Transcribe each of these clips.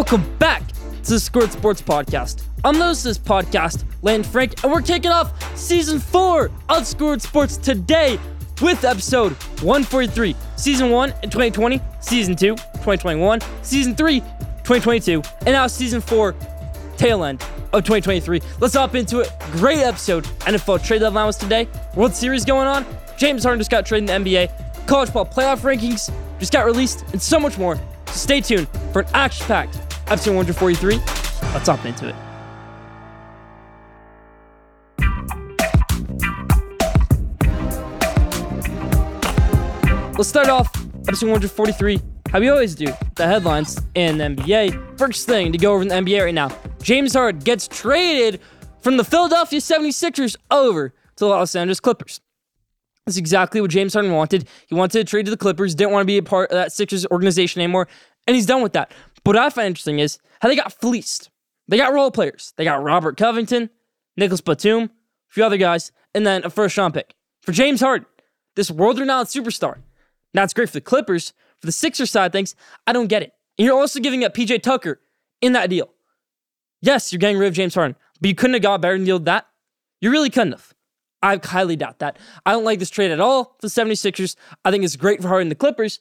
Welcome back to the Schoolyard Sports Podcast. I'm the host of this podcast, Landon Frank, and we're kicking off season four of Schoolyard Sports today with episode 143. Season one in 2020, season two, 2021, season three, 2022, and now season four, tail end of 2023. Let's hop into it. Great episode. NFL trade deadline was today. World Series going on. James Harden just got traded in the NBA. College ball playoff rankings just got released, and so much more. So stay tuned for an action packed episode 143. Let's hop into it. Let's start off episode 143, how we always do, the headlines in the NBA. First thing to go over in the NBA right now James Harden gets traded from the Philadelphia 76ers over to the Los Angeles Clippers. That's exactly what James Harden wanted. He wanted to trade to the Clippers, didn't want to be a part of that Sixers organization anymore, and he's done with that. But what I find interesting is how they got fleeced. They got role players. They got Robert Covington, Nicholas Batum, a few other guys, and then a first round pick. For James Harden, this world renowned superstar. Now it's great for the Clippers. For the Sixers side things, I don't get it. And you're also giving up PJ Tucker in that deal. Yes, you're getting rid of James Harden, but you couldn't have got a better deal than that. You really couldn't have. I highly doubt that. I don't like this trade at all for the 76ers. I think it's great for Harden and the Clippers.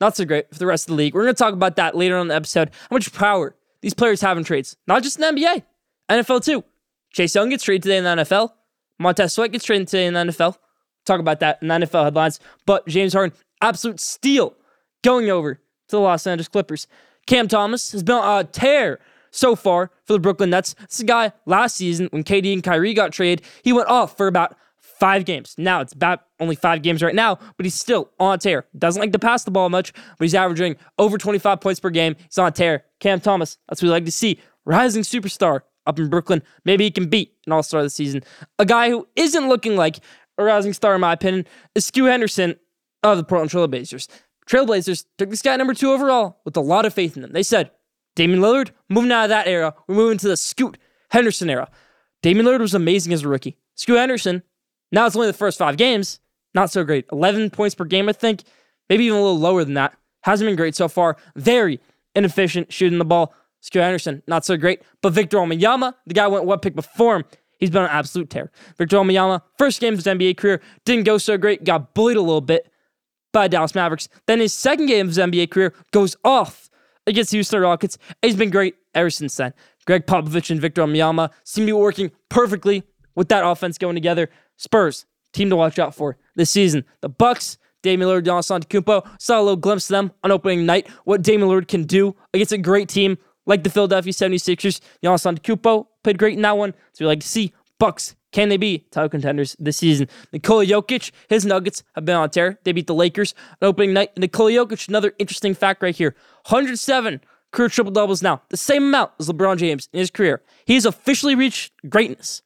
Not so great for the rest of the league. We're going to talk about that later on the episode. How much power these players have in trades. Not just in NBA, NFL too. Chase Young gets traded today in the NFL. Montez Sweat gets traded today in the NFL. Talk about that in the NFL headlines. But James Harden, absolute steal going over to the Los Angeles Clippers. Cam Thomas has been on a tear so far for the Brooklyn Nets. This guy last season when KD and Kyrie got traded, he went off for about five games. Now it's about only five games right now, but he's still on tear. Doesn't like to pass the ball much, but he's averaging over 25 points per game. He's on tear. Cam Thomas, that's what we like to see. Rising superstar up in Brooklyn. Maybe he can beat an all star this season. A guy who isn't looking like a rising star, in my opinion, is Scoot Henderson of the Portland Trailblazers. Trailblazers took this guy number two overall with a lot of faith in them. They said, Damian Lillard, moving out of that era, we're moving to the Scoot Henderson era. Damian Lillard was amazing as a rookie. Scoot Henderson, now it's only the first five games, not so great. 11 points per game, I think, maybe even a little lower than that. Hasn't been great so far. Very inefficient shooting the ball. Scoot Henderson, not so great. But Victor Wembanyama, the guy went one pick before him, he's been an absolute tear. Victor Wembanyama, first game of his NBA career, didn't go so great, got bullied a little bit by Dallas Mavericks. Then his second game of his NBA career goes off against the Houston Rockets. He's been great ever since then. Gregg Popovich and Victor Wembanyama seem to be working perfectly with that offense going together. Spurs, team to watch out for this season. The Bucks, Damian Lillard, Giannis Antetokounmpo, saw a little glimpse of them on opening night. What Damian Lillard can do against a great team like the Philadelphia 76ers. Giannis Antetokounmpo played great in that one. So we like to see Bucks. Can they be title contenders this season? Nikola Jokic, his Nuggets have been on tear. They beat the Lakers on opening night. Nikola Jokic, another interesting fact right here 107 career triple doubles now, the same amount as LeBron James in his career. He has officially reached greatness.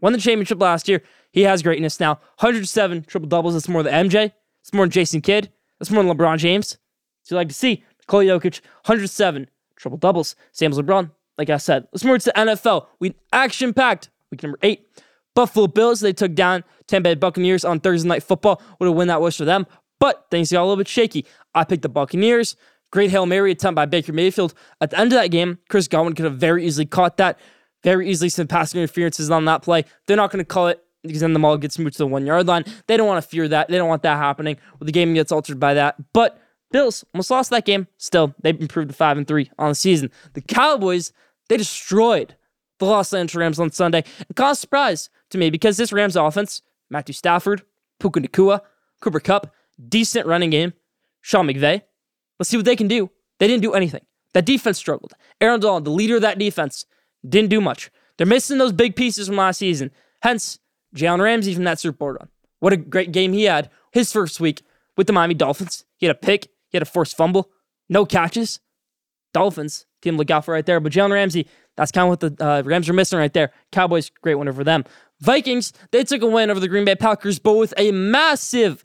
Won the championship last year. He has greatness now. 107 triple doubles. That's more than MJ. It's more than Jason Kidd. That's more than LeBron James. So you like to see Nikola Jokic, 107 triple doubles. Same as LeBron. Like I said, let's move to the NFL. We action packed week number eight. Buffalo Bills, they took down Tampa Bay Buccaneers on Thursday Night Football. What a win that was for them. But things got a little bit shaky. I picked the Buccaneers. Great Hail Mary attempt by Baker Mayfield. At the end of that game, Chris Godwin could have very easily caught that. Very easily some passing interferences on that play. They're not going to call it because then the ball gets moved to the one yard line. They don't want to fear that. They don't want that happening. Well, the game gets altered by that. But Bills almost lost that game. Still, they've improved to five and three on the season. The Cowboys, they destroyed the Los Angeles Rams on Sunday and caused surprise to me because this Rams offense, Matthew Stafford, Puka Nacua, Cooper Kupp, decent running game, Sean McVay. Let's see what they can do. They didn't do anything. That defense struggled. Aaron Donald, the leader of that defense, didn't do much. They're missing those big pieces from last season. Hence, Jalen Ramsey from that Super Bowl run. What a great game he had his first week with the Miami Dolphins. He had a pick, he had a forced fumble, no catches. Dolphins, team look out for right there. But Jalen Ramsey, that's kind of what the uh, Rams are missing right there. Cowboys, great win over them. Vikings, they took a win over the Green Bay Packers, but with a massive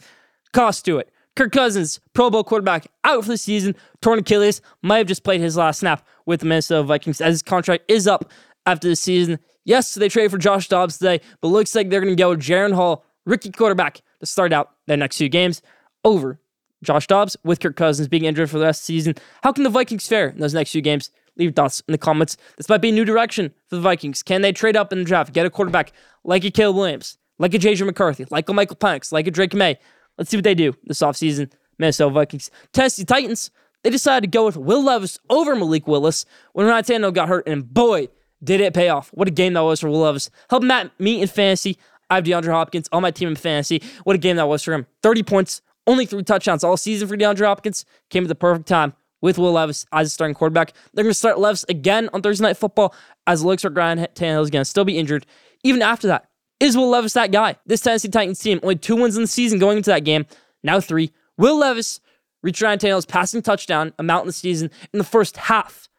cost to it. Kirk Cousins, Pro Bowl quarterback, out for the season. Torn Achilles, might have just played his last snap with the Minnesota Vikings as his contract is up after the season. Yes, they traded for Josh Dobbs today, but looks like they're going to go with Jaren Hall, rookie quarterback, to start out their next two games over Josh Dobbs with Kirk Cousins being injured for the rest of the season. How can the Vikings fare in those next few games? Leave your thoughts in the comments. This might be a new direction for the Vikings. Can they trade up in the draft, get a quarterback like a Caleb Williams, like a JJ McCarthy, like a Michael Penix, like a Drake Maye? Let's see what they do this offseason. Minnesota Vikings. Tennessee Titans, they decided to go with Will Levis over Malik Willis when Ryan Tannehill got hurt, and boy, did it pay off. What a game that was for Levis. Help Matt me in fantasy. I have DeAndre Hopkins on my team in fantasy. What a game that was for him. 30 points, only three touchdowns all season for DeAndre Hopkins. Came at the perfect time with Will Levis as a starting quarterback. They're going to start Levis again on Thursday Night Football as it looks like Ryan Tannehill is going to still be injured. Even after that, is Will Levis that guy? This Tennessee Titans team, only two wins in the season going into that game, now three. Will Levis reached Ryan Tannehill's passing touchdown amount in the season in the first half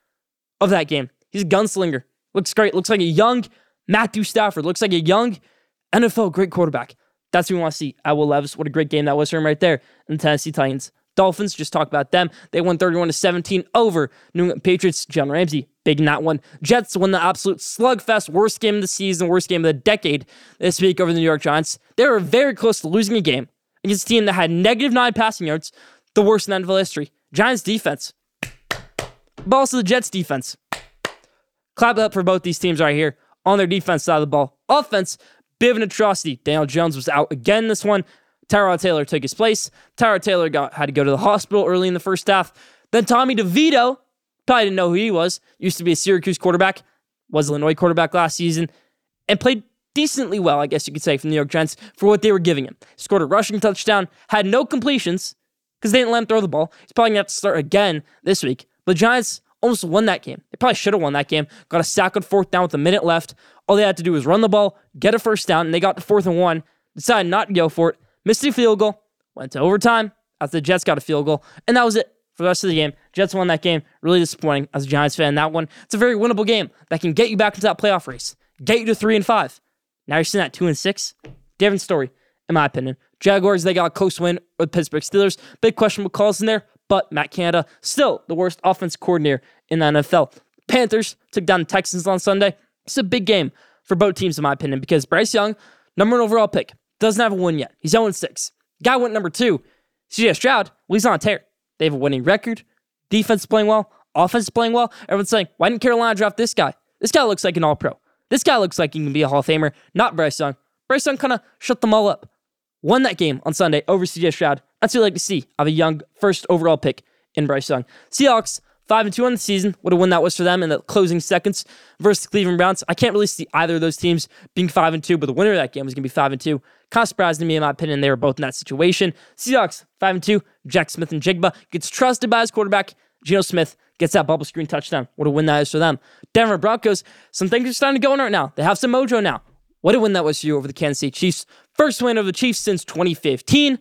of that game. He's a gunslinger. Looks great. Looks like a young Matthew Stafford. Looks like a young NFL great quarterback. That's what we want to see. I Will Levis. What a great game that was for him right there. And the Tennessee Titans. Dolphins, just talk about them. They won 31 to 17 over New England Patriots. John Ramsey, big in that one. Jets won the absolute slugfest, worst game of the season, worst game of the decade this week over the New York Giants. They were very close to losing a game against a team that had negative nine passing yards, the worst in NFL history. Giants defense, but also the Jets defense. Clap up for both these teams right here on their defense side of the ball. Offense, bit of an atrocity. Daniel Jones was out again this one. Tyrod Taylor took his place. Tyrod Taylor got had to go to the hospital early in the first half. Then Tommy DeVito, probably didn't know who he was, used to be a Syracuse quarterback, was Illinois quarterback last season, and played decently well, I guess you could say, from the New York Giants for what they were giving him. Scored a rushing touchdown, had no completions because they didn't let him throw the ball. He's probably going to have to start again this week. But the Giants almost won that game. They probably should have won that game. Got a sack on fourth down with a minute left. All they had to do was run the ball, get a first down, and they got to fourth and one. Decided not to go for it missed a field goal, went to overtime after the Jets got a field goal, and that was it for the rest of the game. Jets won that game. Really disappointing as a Giants fan. That one, it's a very winnable game that can get you back into that playoff race, get you to three and five. Now you're sitting at two and six. Different story, in my opinion. Jaguars, they got a close win with Pittsburgh Steelers. Big questionable calls in there, but Matt Canada, still the worst offense coordinator in the NFL. Panthers took down the Texans on Sunday. It's a big game for both teams, in my opinion, because Bryce Young, number one overall pick, doesn't have a win yet. He's 0 6. Guy went number two. CJ Stroud, well, he's on a tear. They have a winning record. Defense playing well. Offense playing well. Everyone's saying, why didn't Carolina draft this guy? This guy looks like an all pro. This guy looks like he can be a Hall of Famer, not Bryce Young. Bryce Young kind of shut them all up. Won that game on Sunday over CJ Stroud. That's what you like to see of a young first overall pick in Bryce Young. Seahawks Five and two on the season. What a win that was for them in the closing seconds versus the Cleveland Browns. I can't really see either of those teams being five and two, but the winner of that game was going to be five and two. Kind of surprising to me, in my opinion. They were both in that situation. Seahawks five and two. Jaxon Smith-Njigba gets trusted by his quarterback. Geno Smith gets that bubble screen touchdown. What a win that is for them. Denver Broncos. Some things are starting to go on right now. They have some mojo now. What a win that was for you over the Kansas City Chiefs. First win of the Chiefs since 2015.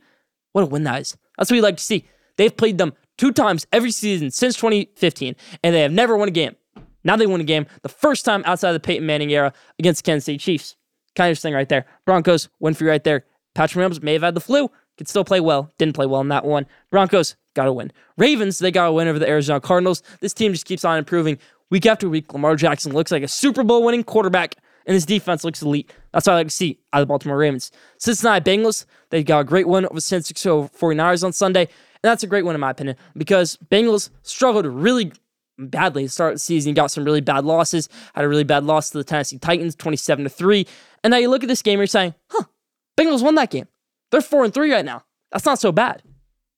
What a win that is. That's what we like to see. They've played them two times every season since 2015, and they have never won a game. Now they won a game, the first time outside of the Peyton Manning era against the Kansas City Chiefs. Kind of interesting right there. Broncos win for you right there. Patrick Mahomes may have had the flu, could still play well, didn't play well in that one. Broncos got to win. Ravens, they got a win over the Arizona Cardinals. This team just keeps on improving week after week. Lamar Jackson looks like a Super Bowl winning quarterback, and his defense looks elite. That's what I like to see out of the Baltimore Ravens. Cincinnati Bengals, they got a great win over the San Francisco 49ers on Sunday. That's a great one in my opinion because Bengals struggled really badly to start the season. Got some really bad losses. Had a really bad loss to the Tennessee Titans, 27 to 3. And now you look at this game, you're saying, huh, Bengals won that game. They're 4 and 3 right now. That's not so bad.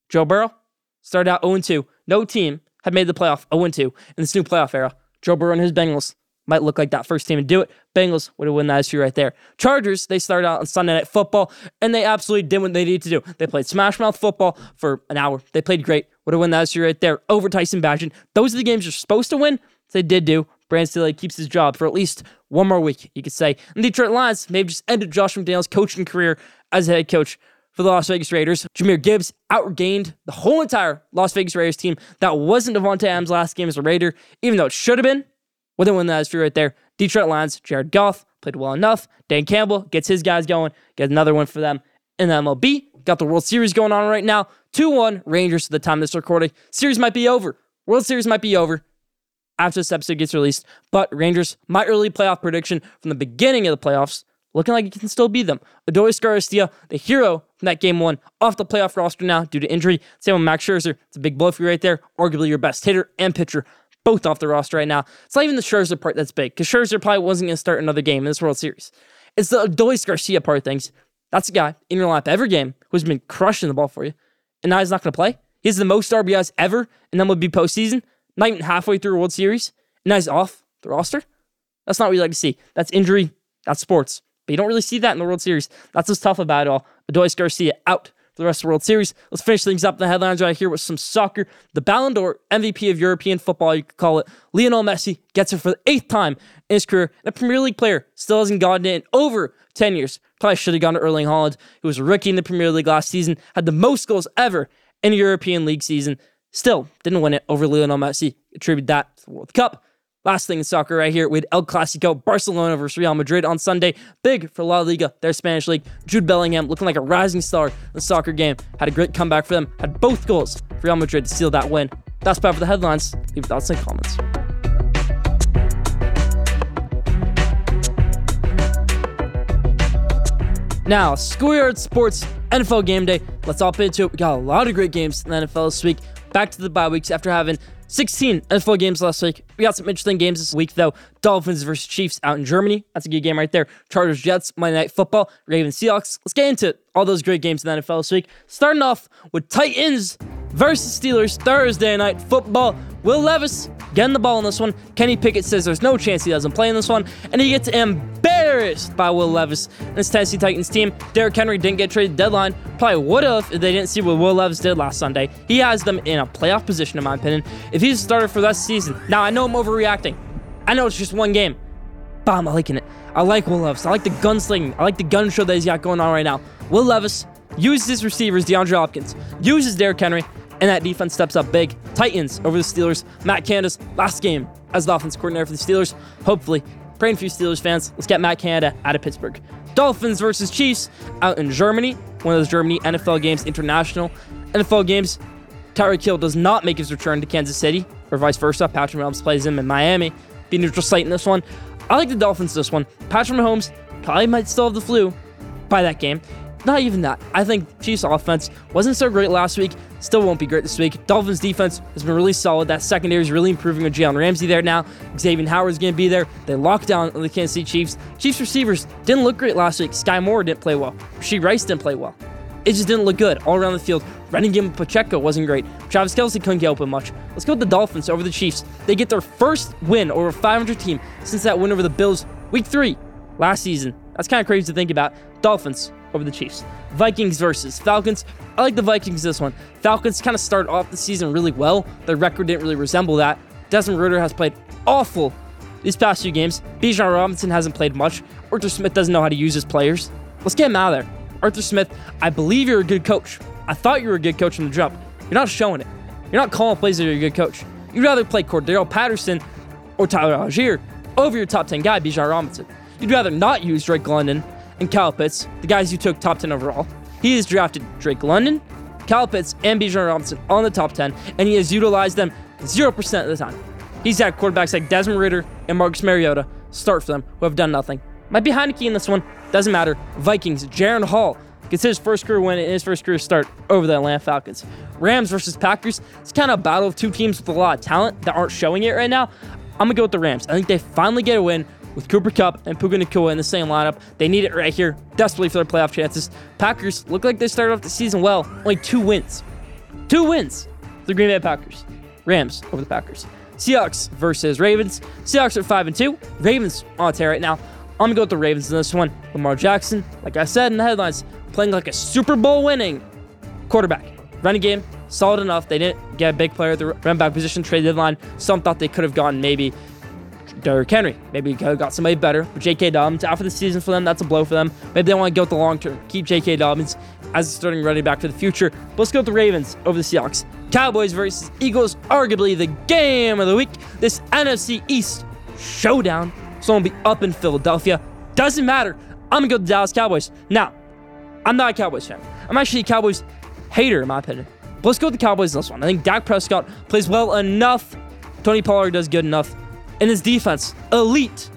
Joe Burrow started out 0 2. No team had made the playoff 0 2 in this new playoff era. Joe Burrow and his Bengals might look like that first team and do it. Bengals would have won that issue right there. Chargers, they started out on Sunday Night Football, and they absolutely did what they needed to do. They played smash mouth football for an hour. They played great. Would have won that issue right there over Tyson Bagent. Those are the games you're supposed to win. They did do. Brandon Staley keeps his job for at least one more week, you could say. And the Detroit Lions may have just ended Josh McDaniels' coaching career as head coach for the Las Vegas Raiders. Jahmyr Gibbs outgained the whole entire Las Vegas Raiders team. That wasn't Davante Adams' last game as a Raider, even though it should have been. Have won that issue right there. Detroit Lions, Jared Goff played well enough. Dan Campbell gets his guys going, get another one for them. In the MLB, got the World Series going on right now. 2 1 Rangers to the time this recording. Series might be over. World Series might be over after this episode gets released. But Rangers, my early playoff prediction from the beginning of the playoffs, looking like it can still beat them. Adolis Garcia, the hero from that game one, off the playoff roster now due to injury. Same with Max Scherzer. It's a big blow for you right there. Arguably your best hitter and pitcher both off the roster right now. It's not even the Scherzer part that's big, because Scherzer probably wasn't going to start another game in this World Series. It's the Adolis Garcia part of things. That's a guy in your lineup every game who's been crushing the ball for you, and now he's not going to play. He has the most RBIs ever and then would be postseason, not even halfway through World Series, and now he's off the roster. That's not what you like to see. That's injury. That's sports. But you don't really see that in the World Series. That's what's tough about it all. Adolis Garcia out the rest of the World Series. Let's finish things up. The headlines right here with some soccer. The Ballon d'Or MVP of European football, you could call it. Lionel Messi gets it for the eighth time in his career. And a Premier League player still hasn't gotten it in over 10 years. Probably should have gone to Erling Haaland, who was a rookie in the Premier League last season, had the most goals ever in a European League season. Still didn't win it over Lionel Messi. Attribute that to the World Cup. Last thing in soccer right here with El Clasico, Barcelona versus Real Madrid on Sunday. Big for La Liga, their Spanish league. Jude Bellingham looking like a rising star in the soccer game. Had a great comeback for them. Had both goals for Real Madrid to seal that win. That's about for the headlines. Leave thoughts in the comments. Now, Schoolyard Sports NFL game day. Let's hop into it. We got a lot of great games in the NFL this week. Back to the bye weeks after having 16 NFL games last week. We got some interesting games this week, though. Dolphins versus Chiefs out in Germany. That's a good game right there. Chargers, Jets, Monday Night Football, Ravens, Seahawks. Let's get into all those great games in the NFL this week. Starting off with Titans versus Steelers Thursday Night Football. Will Levis getting the ball in this one. Kenny Pickett says there's no chance he doesn't play in this one, and he gets embarrassed by Will Levis and his Tennessee Titans team. Derrick Henry didn't get traded deadline. Probably would have if they didn't see what Will Levis did last Sunday. He has them in a playoff position, in my opinion. If he's a starter for this season, now I know I'm overreacting. I know it's just one game, but I'm liking it. I like Will Levis. I like the gunslinging. I like the gun show that he's got going on right now. Will Levis uses his receivers, DeAndre Hopkins, uses Derrick Henry, and that defense steps up big. Titans over the Steelers. Matt Canada's last game as the offense coordinator for the Steelers. Hopefully, praying for you Steelers fans. Let's get Matt Canada out of Pittsburgh. Dolphins versus Chiefs out in Germany. One of those Germany NFL games, international NFL games. Tyreek Hill does not make his return to Kansas City, or vice versa. Patrick Mahomes plays him in Miami. Be neutral site in this one. I like the Dolphins this one. Patrick Mahomes probably might still have the flu by that game. Not even that. I think Chiefs offense wasn't so great last week. Still won't be great this week. Dolphins defense has been really solid. That secondary is really improving with Jalen Ramsey there now. Xavien Howard's going to be there. They locked down the Kansas City Chiefs. Chiefs receivers didn't look great last week. Skyy Moore didn't play well. Rashee Rice didn't play well. It just didn't look good all around the field. Running game Pacheco wasn't great. Travis Kelce couldn't get open much. Let's go with the Dolphins over the Chiefs. They get their first win over a 500 team since that win over the Bills week three last season. That's kind of crazy to think about. Dolphins over the Chiefs. Vikings versus Falcons. I like the Vikings this one. Falcons kind of start off the season really well. Their record didn't really resemble that. Desmond Ridder has played awful these past few games. Bijan Robinson hasn't played much. Arthur Smith doesn't know how to use his players. Let's get him out of there. Arthur Smith, I believe you're a good coach. I thought you were a good coach in the jump. You're not showing it. You're not calling plays that you're a good coach. You'd rather play Cordarrelle Patterson or Tyler Allgeier over your top 10 guy, Bijan Robinson. You'd rather not use Drake London and Pitts, the guys you took top 10 overall. He has drafted Drake London, Pitts, and Bijan Robinson on the top 10, and he has utilized them 0% of the time. He's had quarterbacks like Desmond Ridder and Marcus Mariota start for them who have done nothing. Might be Heinicke in this one. Doesn't matter. Vikings, Jaren Hall gets his first career win and his first career start over the Atlanta Falcons. Rams versus Packers. It's kind of a battle of two teams with a lot of talent that aren't showing it right now. I'm to go with the Rams. I think they finally get a win with Cooper Kupp and Puka Nacua in the same lineup. They need it right here, desperately for their playoff chances. Packers look like they started off the season well, only two wins. Two wins. The Green Bay Packers. Rams over the Packers. Seahawks versus Ravens. Seahawks are 5 and 2. Ravens on a tear right now. I'm going to go with the Ravens in this one. Lamar Jackson, like I said in the headlines, playing like a Super Bowl winning quarterback. Running game, solid enough. They didn't get a big player at the run back position trade deadline. Some thought they could have gotten maybe Derrick Henry. Maybe could have got somebody better. But J.K. Dobbins for the season for them. That's a blow for them. Maybe they want to go with the long term. Keep J.K. Dobbins as a starting running back for the future. But let's go with the Ravens over the Seahawks. Cowboys versus Eagles, arguably the game of the week. This NFC East showdown. So I'm gonna be up in Philadelphia. Doesn't matter. I'm gonna go to the Dallas Cowboys. Now, I'm not a Cowboys fan. I'm actually a Cowboys hater, in my opinion. But let's go with the Cowboys in this one. I think Dak Prescott plays well enough. Tony Pollard does good enough. And his defense, elite,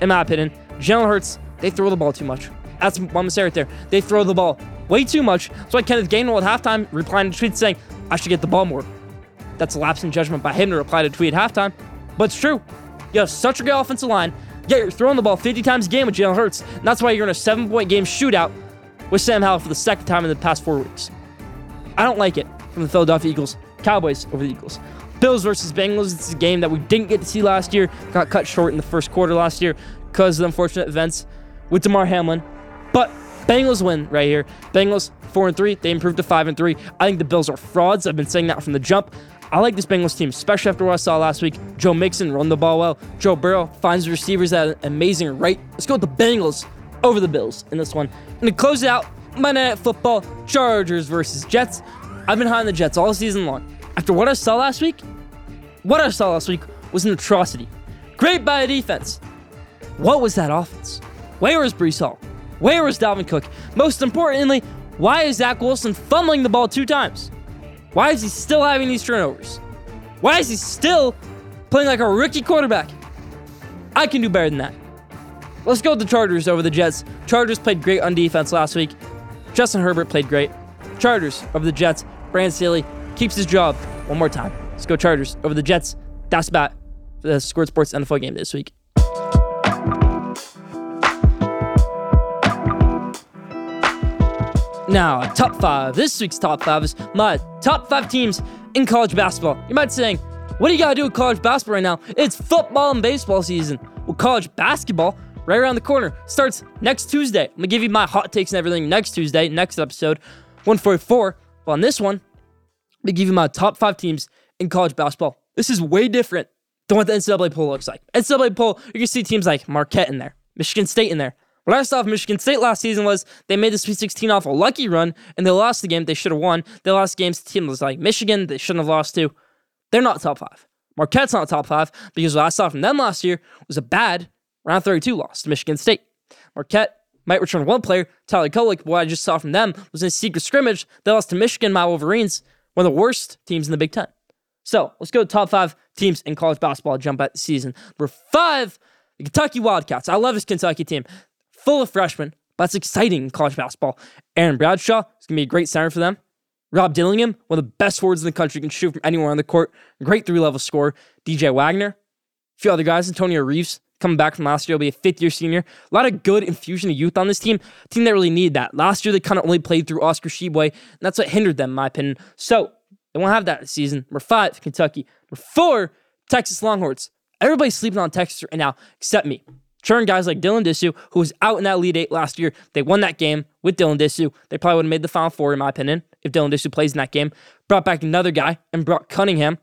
in my opinion. Jalen Hurts, they throw the ball too much. That's gonna say right there. They throw the ball way too much. That's why Kenneth Gainwell at halftime replying to tweets saying, I should get the ball more. That's a lapse in judgment by him to reply to tweet at halftime. but it's true. You have such a good offensive line, yet you're throwing the ball 50 times a game with Jalen Hurts, and that's why you're in a seven point game shootout with Sam Howell for the second time in the past four weeks. I don't like it from the Philadelphia Eagles. Cowboys over the Eagles. Bills versus Bengals. It's a game that we didn't get to see last year. Got cut short in the first quarter last year because of unfortunate events with Damar Hamlin. But Bengals win right here. Bengals four and three. They improved to five and three. I think the Bills are frauds. I've been saying that from the jump. I like this Bengals team, especially after what I saw last week. Joe Mixon run the ball well. Joe Burrow finds the receivers at an amazing rate. Let's go with the Bengals over the Bills in this one. And to close it out, Monday Night Football, Chargers versus Jets. I've been high on the Jets all season long. After what I saw last week, what I saw last week was an atrocity. Great by a defense. What was that offense? Where was Breece Hall? Where was Dalvin Cook? Most importantly, why is Zach Wilson fumbling the ball two times? Why is he still having these turnovers? Why is he still playing like a rookie quarterback? I can do better than that. Let's go with the Chargers over the Jets. Chargers played great on defense last week. Justin Herbert played great. Chargers over the Jets. Brandon Staley keeps his job one more time. Let's go Chargers over the Jets. That's about the Schoolyard Sports NFL game this week. Now, top five. This week's top five is my top five teams in college basketball. You might be saying, what do you gotta do with college basketball right now? It's football and baseball season. Well, college basketball, right around the corner, starts next Tuesday. I'm gonna give you my hot takes and everything next Tuesday, next episode, 144. But on this one, I'm gonna give you my top five teams in college basketball. This is way different than what the NCAA poll looks like. NCAA poll, you can see teams like Marquette in there, Michigan State in there, what I saw of Michigan State last season was they made the Sweet 16 off a lucky run and they lost the game they should have won. They lost games to teams like Michigan they shouldn't have lost to. They're not top five. Marquette's not top five because what I saw from them last year was a bad round 32 loss to Michigan State. Marquette might return one player, Tyler Kolek. What I just saw from them was in a secret scrimmage. They lost to Michigan, my Wolverines, one of the worst teams in the Big Ten. So let's go to top five teams in college basketball. Jump at the season. Number five, the Kentucky Wildcats. I love this Kentucky team full of freshmen, but it's exciting in college basketball. Aaron Bradshaw is going to be a great center for them. Rob Dillingham, one of the best forwards in the country, can shoot from anywhere on the court. Great three level scorer. DJ Wagner, a few other guys. Antonio Reeves coming back from last year, will be a fifth year senior. A lot of good infusion of youth on this team. team that really needed that. Last year, they kind of only played through Oscar Tshiebwe, and that's what hindered them, in my opinion. So they won't have that season. Number five, Kentucky. Number four, Texas Longhorns. Everybody's sleeping on Texas right now, except me. Turn guys like Dylan Disu, who was out in that lead eight last year. They won that game with Dylan Disu. They probably would have made the final four, in my opinion, if Dylan Disu plays in that game. Brought back another guy and Brock Cunningham.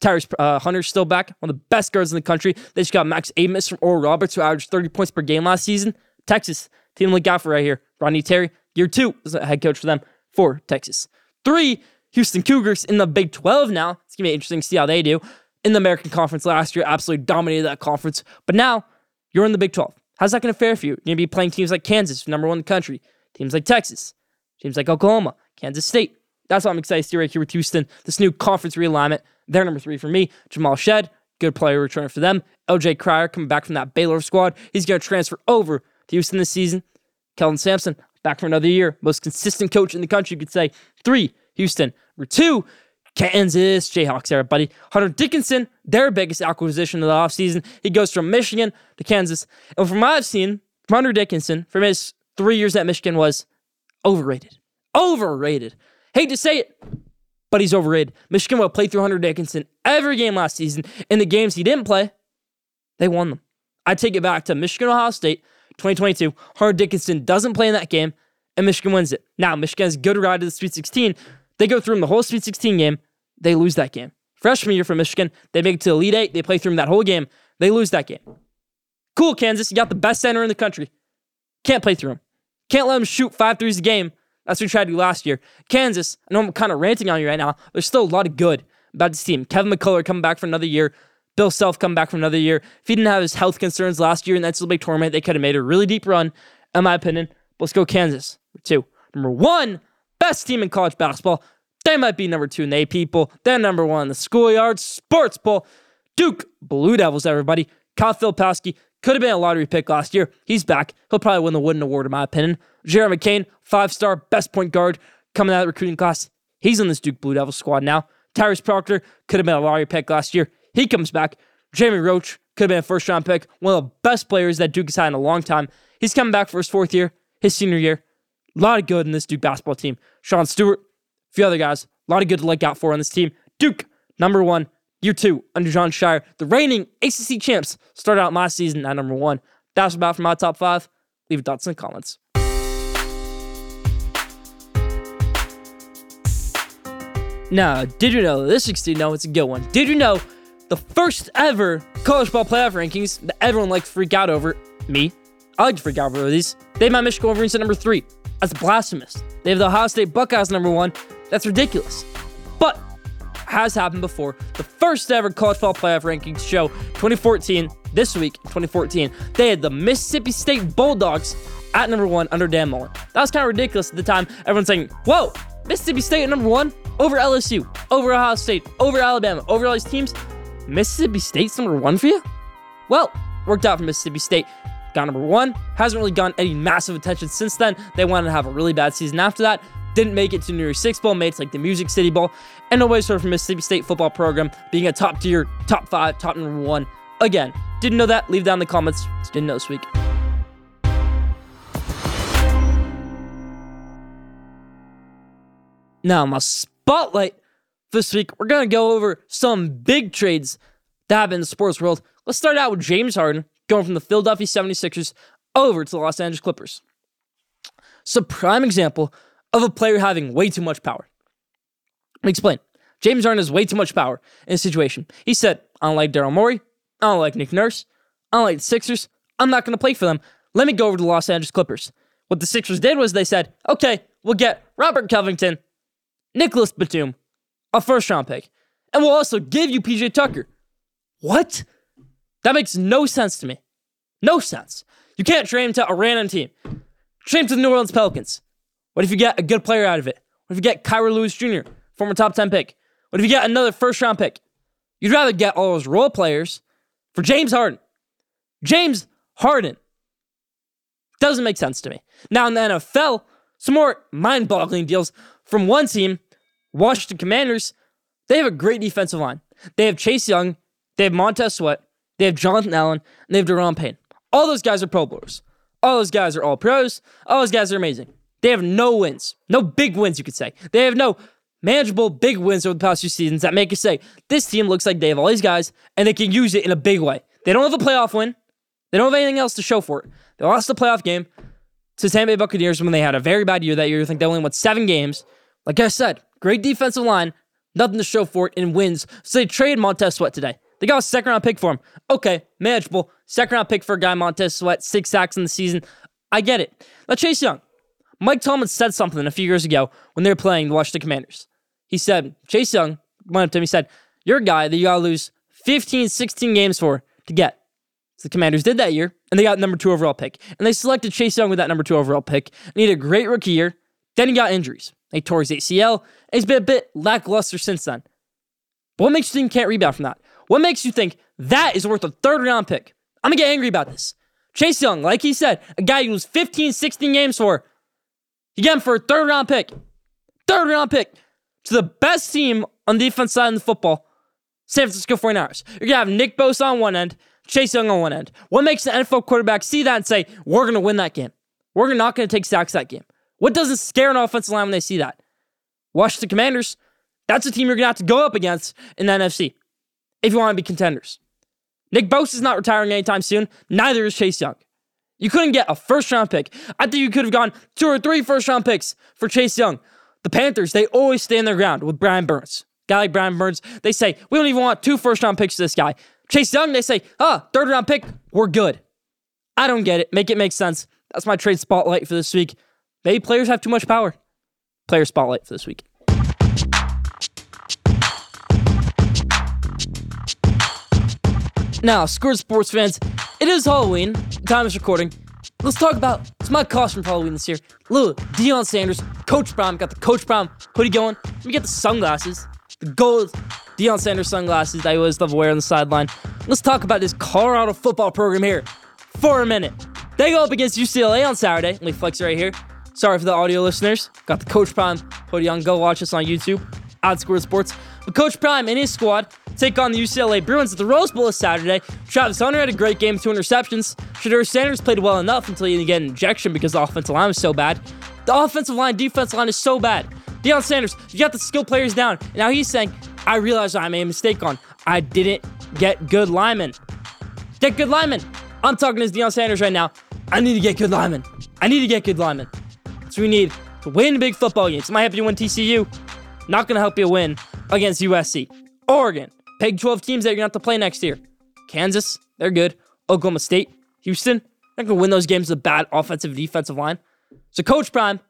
Tyrese uh, Hunter's still back, one of the best guards in the country. They just got Max Abmas from Oral Roberts, who averaged 30 points per game last season. Texas, team look out for right here. Rodney Terry, year two, is head coach for them for Texas. Three, Houston Cougars in the Big 12 now. It's going to be interesting to see how they do. In the American Conference last year, absolutely dominated that conference. But now, you're in the Big 12. How's that going to fare for you? You're going to be playing teams like Kansas, number one in the country, teams like Texas, teams like Oklahoma, Kansas State. That's why I'm excited to see right here with Houston. This new conference realignment. They're number three for me. Jamal Shead, good player returner for them. LJ Cryer coming back from that Baylor squad. He's going to transfer over to Houston this season. Kelvin Sampson back for another year. Most consistent coach in the country, you could say. Three, Houston. Number two, Kansas Jayhawks, everybody. Hunter Dickinson, their biggest acquisition of the offseason. He goes from Michigan to Kansas. And from what I've seen, Hunter Dickinson, from his three years at Michigan, was overrated. Overrated. Hate to say it, but he's overrated. Michigan will play through Hunter Dickinson every game last season. In the games he didn't play, they won them. I take it back to Michigan Ohio State 2022. Hunter Dickinson doesn't play in that game, and Michigan wins it. Now, Michigan has good ride to the Sweet 16. They go through him the whole Sweet 16 game. They lose that game. Freshman year for Michigan, they make it to Elite Eight. They play through him that whole game. They lose that game. Cool, Kansas. You got the best center in the country. Can't play through him. Can't let him shoot five threes a game. That's what we tried to do last year. Kansas, I know I'm kind of ranting on you right now. There's still a lot of good about this team. Kevin McCullar coming back for another year. Bill Self coming back for another year. If he didn't have his health concerns last year in that big tournament, they could have made a really deep run, in my opinion. But let's go Kansas. Number two. Number one, best team in college basketball. They might be number two in the AP poll. They're number one in the schoolyard sports poll. Duke Blue Devils, everybody. Kyle Filipowski could have been a lottery pick last year. He's back. He'll probably win the Wooden Award, in my opinion. Jared McCain, five star, best point guard coming out of the recruiting class. He's in this Duke Blue Devils squad now. Tyrese Proctor could have been a lottery pick last year. He comes back. Jeremy Roach could have been a first round pick, one of the best players that Duke has had in a long time. He's coming back for his fourth year, his senior year. A lot of good in this Duke basketball team. Sean Stewart, a few other guys, a lot of good to look out for on this team. Duke, number one, year two under Jon Scheyer, The reigning ACC champs started out my season at number one. That's about for my top five. Leave thoughts in the comments. Now, did you know this 16? No, it's a good one. Did you know the first ever college ball playoff rankings that everyone likes to freak out over? Me. I like to freak out over these. They my Michigan Wolverines at number three. That's blasphemous. They have the Ohio State Buckeyes number one. That's ridiculous. But has happened before. The first ever college ball playoff rankings show 2014, this week, 2014, they had the Mississippi State Bulldogs at number one under Dan Mullen. That was kind of ridiculous at the time. Everyone's saying, whoa, Mississippi State at number one over LSU, over Ohio State, over Alabama, over all these teams. Mississippi State's number one for you? Well, worked out for Mississippi State. Number one. Hasn't really gotten any massive attention since then. They wanted to have a really bad season after that. Didn't make it to New Year's Six Bowl, made it like the Music City Bowl. And nobody's heard from Mississippi State football program being a top tier, top five, top number one. Again, didn't know that? Leave down in the comments. Didn't know this week. Now, my spotlight this week, we're going to go over some big trades that happen in the sports world. Let's start out with James Harden going from the Philadelphia 76ers over to the Los Angeles Clippers. It's a prime example of a player having way too much power. Let me explain. James Harden has way too much power in a situation. He said, I don't like Daryl Morey. I don't like Nick Nurse. I don't like the Sixers. I'm not going to play for them. Let me go over to the Los Angeles Clippers. What the Sixers did was they said, okay, we'll get Robert Covington, Nicholas Batum, a first round pick, and we'll also give you PJ Tucker. What? That makes no sense to me. No sense. You can't trade him to a random team. Trade him to the New Orleans Pelicans. What if you get a good player out of it? What if you get Kira Lewis Jr., former top 10 pick? What if you get another first round pick? You'd rather get all those role players for James Harden. James Harden. Doesn't make sense to me. Now in the NFL, some more mind boggling deals from one team, Washington Commanders. They have a great defensive line. They have Chase Young, they have Montez Sweat, they have Jonathan Allen, and they have Daron Payne. All those guys are Pro Bowlers. All those guys are all pros. All those guys are amazing. They have no wins, no big wins, you could say. They have no manageable big wins over the past few seasons that make you say, this team looks like they have all these guys and they can use it in a big way. They don't have a playoff win. They don't have anything else to show for it. They lost the playoff game to Tampa Bay Buccaneers when they had a very bad year that year. I think they only won seven games. Like I said, great defensive line, nothing to show for it in wins. So they trade Montez Sweat today. They got a second round pick for him. Okay, manageable. Second round pick for a guy, Montez Sweat, six sacks in the season. I get it. Now, Chase Young. Mike Tomlin said something a few years ago when they were playing the Washington Commanders. He said, Chase Young went up to him, he said, You're a guy that you gotta lose 15, 16 games for to get. So the Commanders did that year, and they got number two overall pick. And they selected Chase Young with that number two overall pick. And he had a great rookie year. Then he got injuries. He tore his ACL, and he's been a bit lackluster since then. But what makes you think he can't rebound from that? What makes you think that is worth a third round pick? I'm gonna get angry about this. Chase Young, like he said, a guy who was 15, 16 games for, you get him for a third round pick. Third round pick to the best team on the defense side of the football, San Francisco 49ers. You're gonna have Nick Bosa on one end, Chase Young on one end. What makes the NFL quarterback see that and say, we're gonna win that game? We're not gonna take sacks that game. What doesn't scare an offensive line when they see that? Washington Commanders, that's a team you're gonna have to go up against in the NFC if you want to be contenders. Nick Bosa is not retiring anytime soon. Neither is Chase Young. You couldn't get a first round pick. I think you could have gone two or three first round picks for Chase Young. The Panthers, they always stand their ground with Brian Burns. Guy like Brian Burns, they say, we don't even want two first round picks to this guy. Chase Young, they say, ah, oh, third round pick, we're good. I don't get it. Make it make sense. That's my trade spotlight for this week. Maybe players have too much power. Player spotlight for this week. Now, Schoolyard Sports fans, it is Halloween. Time is recording. Let's talk about it's my costume for Halloween this year. Little Deion Sanders, Coach Brown. Got the Coach Brown hoodie going. Let me get the sunglasses, the gold Deion Sanders sunglasses that I always love wearing on the sideline. Let's talk about this Colorado football program here for a minute. They go up against UCLA on Saturday. Let me flex right here. Sorry for the audio listeners. Got the Coach Prime hoodie on. Go watch us on YouTube. Outscored Sports. But Coach Prime and his squad take on the UCLA Bruins at the Rose Bowl Saturday. Travis Hunter had a great game, two interceptions. Shedeur Sanders played well enough until he get an injection because the offensive line was so bad. The offensive line, defensive line is so bad. Deion Sanders, you got the skill players down. Now he's saying, I realized I made a mistake on. I didn't get good linemen. Get good linemen. I'm talking to Deion Sanders right now. I need to get good linemen. I need to get good linemen. So we need to win big football games. It might help you win TCU. Not going to help you win against USC. Oregon. Big 12 teams that you're going to have to play next year. Kansas, they're good. Oklahoma State, Houston, they're going to win those games with a bad offensive defensive line. So, Coach Prime,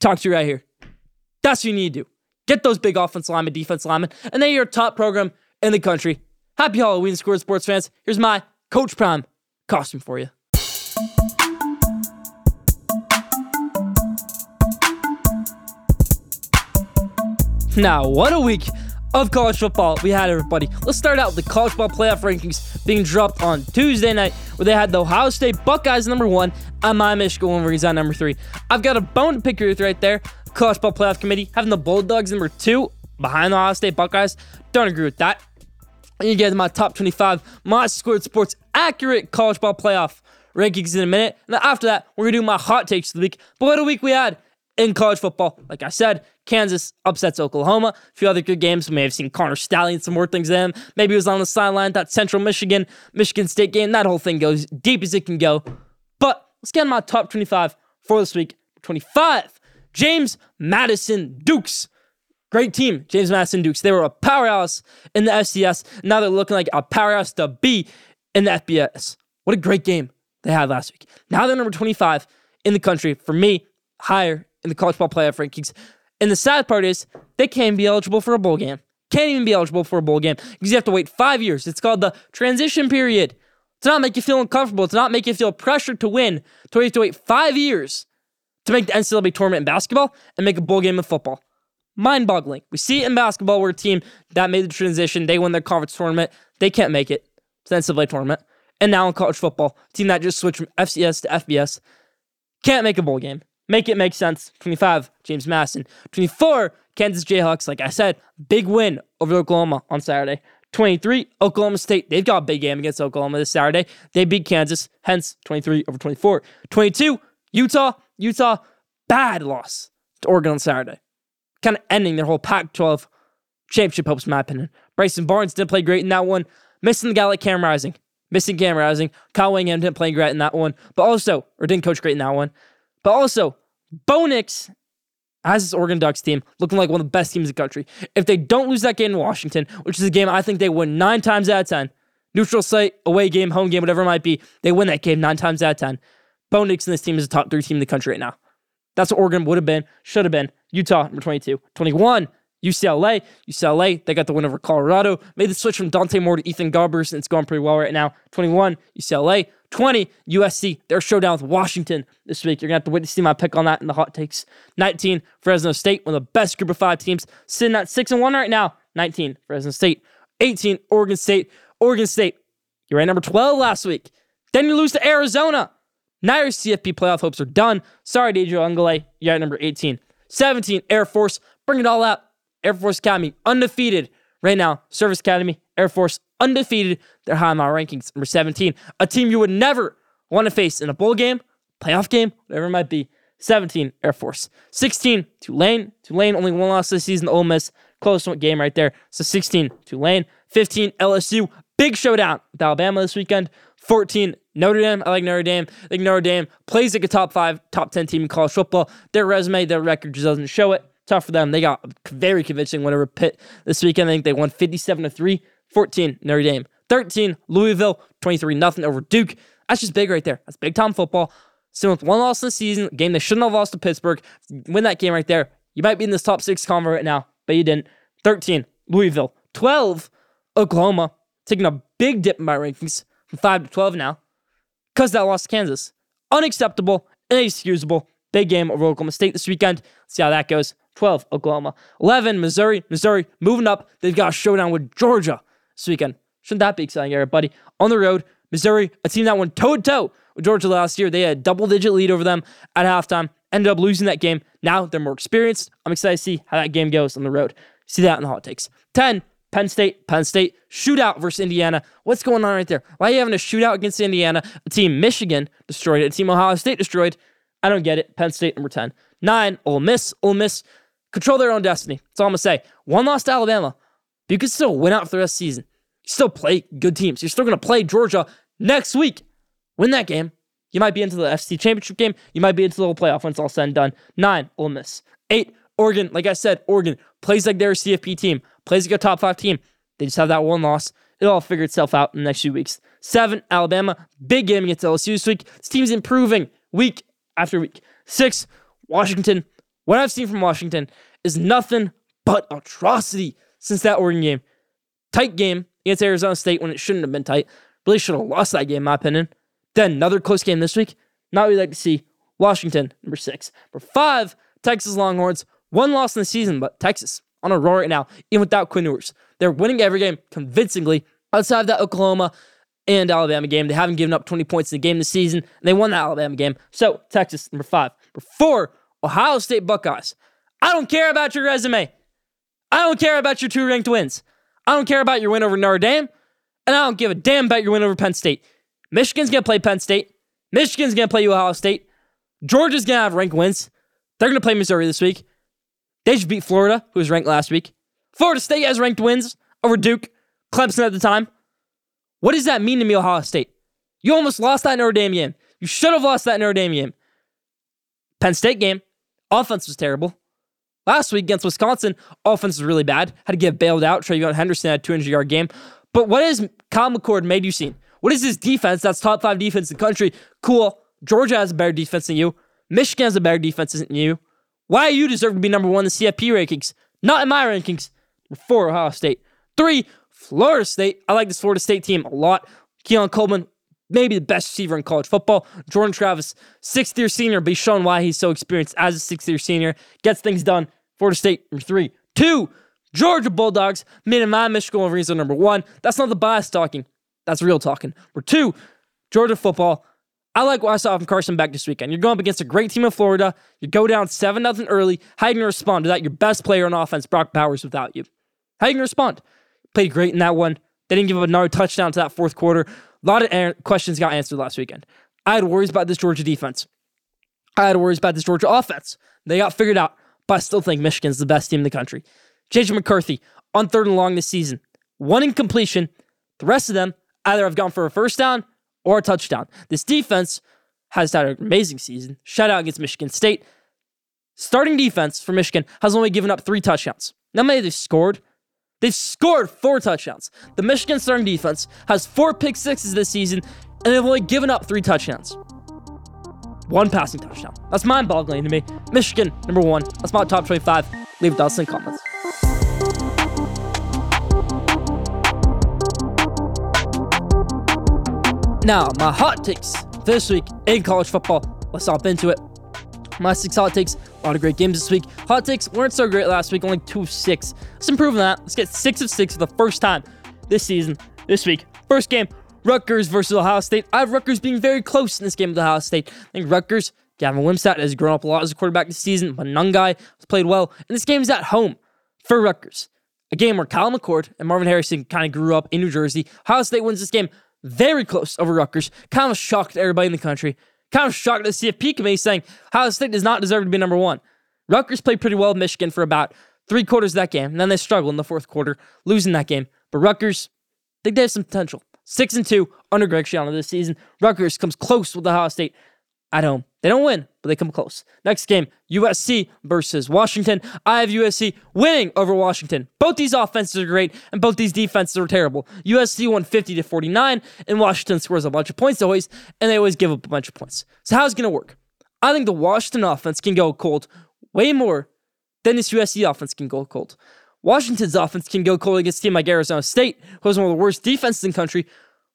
talk to you right here. That's what you need to do. Get those big offensive linemen, defense linemen, and then you're a top program in the country. Happy Halloween, Schoolyard Sports fans. Here's my Coach Prime costume for you. Now, what a week of college football we had, everybody. Let's start out with the college football playoff rankings being dropped on Tuesday night, where they had the Ohio State Buckeyes number one and my Michigan Wolverines on number three. I've got a bone to pick with right there. College football playoff committee having the Bulldogs number two behind the Ohio State Buckeyes. Don't agree with that. And you get my top 25 my Schoolyard Sports accurate college ball playoff rankings in a minute. And after that, we're gonna do my hot takes of the week. But what a week we had in college football. Like I said, Kansas upsets Oklahoma. A few other good games. We may have seen Connor Stallion some more things him. Maybe he was on the sideline. That Central Michigan, Michigan State game. That whole thing goes deep as it can go. But let's get in my top 25 for this week. 25. James Madison Dukes. Great team, James Madison Dukes. They were a powerhouse in the FCS. Now they're looking like a powerhouse to be in the FBS. What a great game they had last week. Now they're number 25 in the country. For me, higher in the college ball playoff rankings. And the sad part is they can't be eligible for a bowl game. Can't even be eligible for a bowl game because you have to wait five years. It's called the transition period. To not make you feel uncomfortable, to not make you feel pressured to win, to have to wait five years to make the NCAA tournament in basketball and make a bowl game in football. Mind boggling. We see it in basketball where a team that made the transition, they win their conference tournament, they can't make it to the NCAA tournament. And now in college football, team that just switched from FCS to FBS can't make a bowl game. Make it make sense. 25, James Madison. 24, Kansas Jayhawks. Like I said, big win over Oklahoma on Saturday. 23, Oklahoma State. They've got a big game against Oklahoma this Saturday. They beat Kansas, hence 23 over 24. 22, Utah. Utah, bad loss to Oregon on Saturday. Kind of ending their whole Pac 12 championship hopes, in my opinion. Bryson Barnes didn't play great in that one. Missing the guy like Cam Rising. Missing Cam Rising. Kyle Whittingham didn't play great in that one. But also, or didn't coach great in that one. But also, Bo Nix has this Oregon Ducks team looking like one of the best teams in the country. If they don't lose that game in Washington, which is a game I think they win nine times out of 10, neutral site, away game, home game, whatever it might be, they win that game nine times out of 10. Bo Nix and this team is a top three team in the country right now. That's what Oregon would have been, should have been. Utah, number 22. 21, UCLA. UCLA, they got the win over Colorado. Made the switch from Dante Moore to Ethan Garbers, and it's going pretty well right now. 21, UCLA. 20, USC. Their showdown with Washington this week. You're going to have to wait to see my pick on that in the hot takes. 19, Fresno State, one of the best group of five teams, sitting at 6 and 1 right now. 19, Fresno State. 18, Oregon State. Oregon State, you're at number 12 last week. Then you lose to Arizona. Now your CFP playoff hopes are done. Sorry, DJ Uiagalelei. You're at number 18. 17, Air Force. Bring it all out. Air Force Academy, undefeated right now. Service Academy, Air Force, undefeated. They're high on my rankings. Number 17, a team you would never want to face in a bowl game, playoff game, whatever it might be. 17, Air Force. 16, Tulane. Tulane only one loss this season. Ole Miss, close game right there. So 16, Tulane. 15, LSU. Big showdown with Alabama this weekend. 14, Notre Dame. I like Notre Dame. I think Notre Dame plays like a top five, top 10 team in college football. Their resume, their record just doesn't show it. Tough for them. They got very convincing whenever Pitt this weekend. I think they won 57 to 3. 14, Notre Dame. 13, Louisville. 23 nothing over Duke. That's just big right there. That's big time football. Still with one loss in the season, game they shouldn't have lost to Pittsburgh. Win that game right there. You might be in this top six convo right now, but you didn't. 13, Louisville. 12, Oklahoma. Taking a big dip in my rankings from 5 to 12 now because that lost to Kansas. Unacceptable, inexcusable. Big game over Oklahoma State this weekend. see how that goes. 12, Oklahoma. 11, Missouri. Missouri moving up. They've got a showdown with Georgia this weekend. Shouldn't that be exciting, everybody? On the road, Missouri, a team that went toe to toe with Georgia last year. They had a double digit lead over them at halftime. Ended up losing that game. Now they're more experienced. I'm excited to see how that game goes on the road. See that in the hot takes. 10, Penn State, Penn State, shootout versus Indiana. What's going on right there? Why are you having a shootout against Indiana? A team Michigan destroyed it, a team Ohio State destroyed. I don't get it. Penn State, number 10. 9, Ole Miss. Ole Miss control their own destiny. That's all I'm going to say. One lost to Alabama. You can still win out for the rest of the season. You still play good teams. You're still going to play Georgia next week. Win that game. You might be into the SEC Championship game. You might be into the little playoff when it's all said and done. Nine, Ole Miss. Eight, Oregon. Like I said, Oregon plays like they're a CFP team, plays like a top five team. They just have that one loss. It'll all figure itself out in the next few weeks. Seven, Alabama. Big game against LSU this week. This team's improving week after week. Six, Washington. What I've seen from Washington is nothing but atrocity since that Oregon game. Tight game against Arizona State when it shouldn't have been tight. Really should have lost that game, my opinion. Then another close game this week. Not what we like to see. Washington, number six. Number five, Texas Longhorns. One loss in the season, but Texas on a roll right now, even without Quinn Ewers. They're winning every game convincingly. Outside of that Oklahoma and Alabama game, they haven't given up 20 points in the game this season. and they won the Alabama game. So, Texas, number five. Number four, Ohio State Buckeyes. I don't care about your resume. I don't care about your two ranked wins. I don't care about your win over Notre Dame. And I don't give a damn about your win over Penn State. Michigan's going to play Penn State. Michigan's going to play Ohio State. Georgia's going to have ranked wins. They're going to play Missouri this week. They should beat Florida, who was ranked last week. Florida State has ranked wins over Duke, Clemson at the time. What does that mean to me, Ohio State? You almost lost that Notre Dame game. You should have lost that Notre Dame game. Penn State game, offense was terrible. Last week against Wisconsin, offense was really bad. Had to get bailed out. TreVeyon Henderson had a 200 yard game. But what has Kyle McCord made you see? What is his defense? That's top five defense in the country. Cool. Georgia has a better defense than you. Michigan has a better defense than you. Why you deserve to be number one in the CFP rankings? Not in my rankings. four, Ohio State. Three, Florida State. I like this Florida State team a lot. Keon Coleman, maybe the best receiver in college football. Jordan Travis, sixth year senior, he's shown why he's so experienced as a sixth year senior. Gets things done. Florida State, number three. Two, Georgia Bulldogs, in my Michigan Wolverines are number one. That's not the bias talking. That's real talking. Number two, Georgia football. I like what I saw from Carson Beck this weekend. You're going up against a great team in Florida. You go down 7 0 early. How you going to respond to that? Your best player on offense, Brock Bowers, without you. How you going to respond? Played great in that one. They didn't give up another touchdown to that fourth quarter. A lot of questions got answered last weekend. I had worries about this Georgia defense. I had worries about this Georgia offense. They got figured out, but I still think Michigan's the best team in the country. JJ McCarthy on third and long this season. One incompletion. The rest of them either have gone for a first down or a touchdown. This defense has had an amazing season. Shout out against Michigan State. Starting defense for Michigan has only given up three touchdowns. Now, many they've scored. They've scored four touchdowns. The Michigan starting defense has four pick sixes this season, and they've only given up three touchdowns. One passing touchdown. That's mind boggling to me. Michigan, number one. That's my top 25. Leave thoughts in comments. Now, my hot takes this week in college football. Let's hop into it. My six hot takes. A lot of great games this week. Hot takes weren't so great last week, only two of six. Let's improve on that. Let's get six of six for the first time this season, this week. First game, Rutgers versus Ohio State. I have Rutgers being very close in this game with Ohio State. I think Rutgers, Gavin Wimsatt has grown up a lot as a quarterback this season. Monangai has played well. And this game is at home for Rutgers. A game where Kyle McCord and Marvin Harrison kind of grew up in New Jersey. Ohio State wins this game very close over Rutgers. Kind of shocked everybody in the country. Kind of shocked to the CFP committee saying Ohio State does not deserve to be number one. Rutgers played pretty well with Michigan for about three quarters of that game, and then they struggled in the fourth quarter, losing that game. But Rutgers, I think they have some potential. Six and two under Greg Schiano this season. Rutgers comes close with Ohio State at home. They don't win, but they come close. Next game, USC versus Washington. I have USC winning over Washington. Both these offenses are great, and both these defenses are terrible. USC won 50 to 49, and Washington scores a bunch of points always, and they always give up a bunch of points. So how's it to work? I think the Washington offense can go cold way more than this USC offense can go cold. Washington's offense can go cold against a team like Arizona State, who has one of the worst defenses in the country,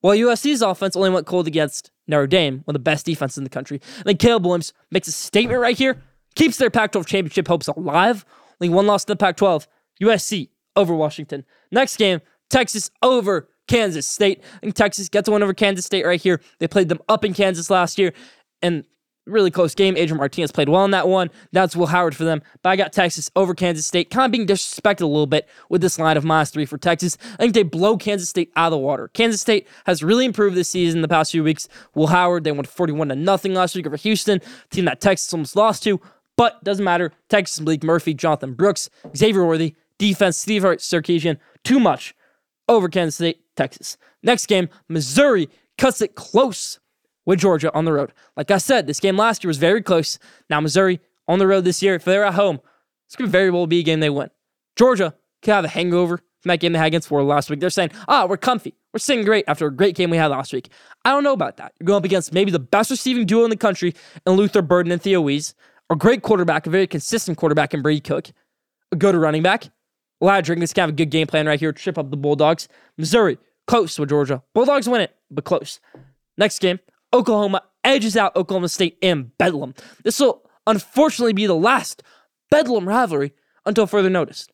while USC's offense only went cold against Notre Dame, one of the best defenses in the country. And then Caleb Williams makes a statement right here, keeps their Pac 12 championship hopes alive. Only one loss to the Pac 12. USC over Washington. Next game, Texas over Kansas State. And Texas gets a win over Kansas State right here. They played them up in Kansas last year, and really close game. Adrian Martinez played well in that one. That's Will Howard for them. But I got Texas over Kansas State, kind of being disrespected a little bit with this line of minus three for Texas. I think they blow Kansas State out of the water. Kansas State has really improved this season in the past few weeks. Will Howard, they went 41 to nothing last week over Houston, team that Texas almost lost to. But doesn't matter. Texas, Maalik Murphy, Jonathan Brooks, Xavier Worthy, defense, Steve Sarkisian, too much over Kansas State, Texas. Next game, Missouri cuts it close with Georgia on the road. Like I said, this game last year was very close. Now Missouri on the road this year, if they're at home, it's going to very well be a game they win. Georgia could have a hangover from that game they had against Florida last week. They're saying, ah, we're comfy. We're sitting great after a great game we had last week. I don't know about that. You're going up against maybe the best receiving duo in the country in Luther Burden and Theo Wease, a great quarterback, a very consistent quarterback in Brady Cook, a good running back. Ladrick, this kind of a good game plan right here. Trip up the Bulldogs. Missouri, close with Georgia. Bulldogs win it, but close. Next game, Oklahoma edges out Oklahoma State in Bedlam. This will unfortunately be the last Bedlam rivalry until further notice.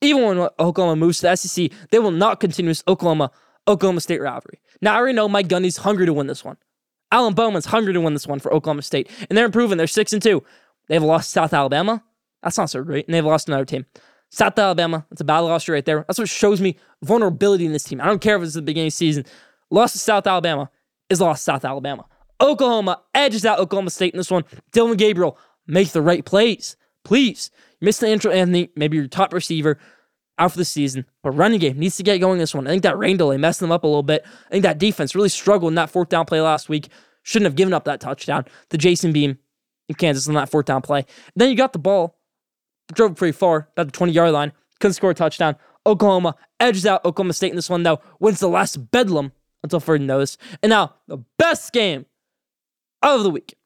Even when Oklahoma moves to the SEC, they will not continue this Oklahoma Oklahoma State rivalry. Now I already know Mike Gundy's hungry to win this one. Alan Bowman's hungry to win this one for Oklahoma State, and they're improving. They're six and two. They've lost South Alabama. That's not so great, and they've lost another team. South Alabama, that's a battle loss right there. That's what shows me vulnerability in this team. I don't care if it's the beginning of the season. Lost to South Alabama is lost South Alabama. Oklahoma edges out Oklahoma State in this one. Dillon Gabriel, make the right plays. Please. You missed the intro, Anthony, maybe your top receiver out for the season, but running game needs to get going this one. I think that rain delay messed them up a little bit. I think that defense really struggled in that fourth down play last week. Shouldn't have given up that touchdown to Jason Bean in Kansas on that fourth down play. then you got the ball, drove pretty far, about the 20 yard line, couldn't score a touchdown. Oklahoma edges out Oklahoma State in this one, though, wins the last bedlam until further notice. And now, the best game of the week.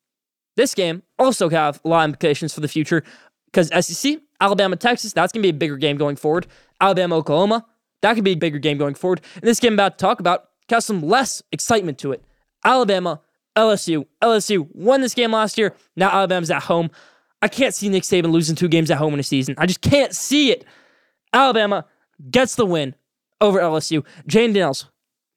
This game also have a lot of implications for the future because SEC, Alabama, Texas, that's going to be a bigger game going forward. Alabama, Oklahoma, that could be a bigger game going forward. And this game I'm about to talk about has some less excitement to it. Alabama, LSU. LSU won this game last year. Now Alabama's at home. I can't see Nick Saban losing two games at home in a season. I just can't see it. Alabama gets the win over LSU. Jayden Daniels,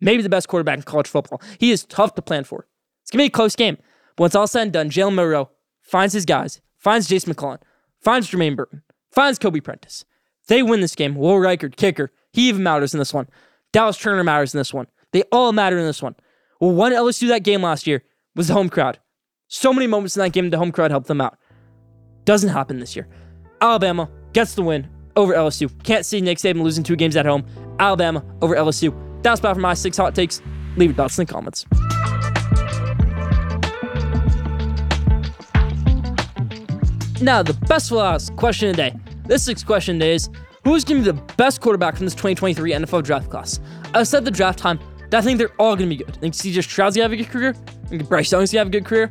maybe the best quarterback in college football. He is tough to plan for. It's going to be a close game. But once all said and done, Jalen Milroe finds his guys, finds Jase McClellan, finds Jermaine Burton, finds Kobe Prentice. They win this game. Will Reichard, kicker, he even matters in this one. Dallas Turner matters in this one. They all matter in this one. Well, one LSU that game last year was the home crowd. So many moments in that game, the home crowd helped them out. Doesn't happen this year. Alabama gets the win over LSU. Can't see Nick Saban losing two games at home. Alabama over LSU. That's about for my six hot takes. Leave your thoughts in the comments. Now, the best last question today. This sixth question is Who's going to be the best quarterback from this 2023 NFL draft class? I said the draft time that I think they're all going to be good. I think CJ Stroud's going to have a good career. I think Bryce Young's going to have a good career.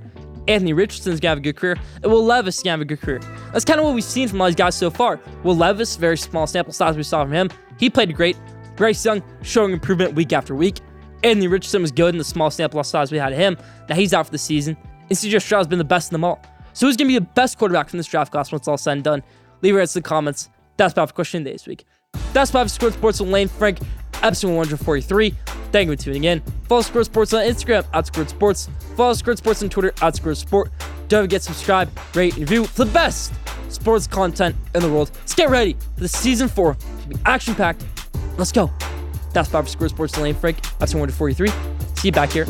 Anthony Richardson's to have a good career. And Will Levis going to have a good career. That's kind of what we've seen from all these guys so far. Will Levis, very small sample size we saw from him. He played great. Bryce Young showing improvement week after week. Anthony Richardson was good in the small sample size we had of him. Now he's out for the season. And CJ Stroud's been the best in them all. So who's going to be the best quarterback from this draft class once it's all said and done? Leave your in the comments. That's about for question day this week. That's about for Sports with Lane Frank, episode 143. Thank you for tuning in. Follow Schoolyard Sports on Instagram at Schoolyard Sports. Follow Schoolyard Sports on Twitter at Schoolyard Sport. Don't forget to subscribe, rate, and review for the best sports content in the world. Let's get ready for the season four. to be action packed. Let's go. That's Bob for Schoolyard Sports Lane Frank, episode 143. See you back here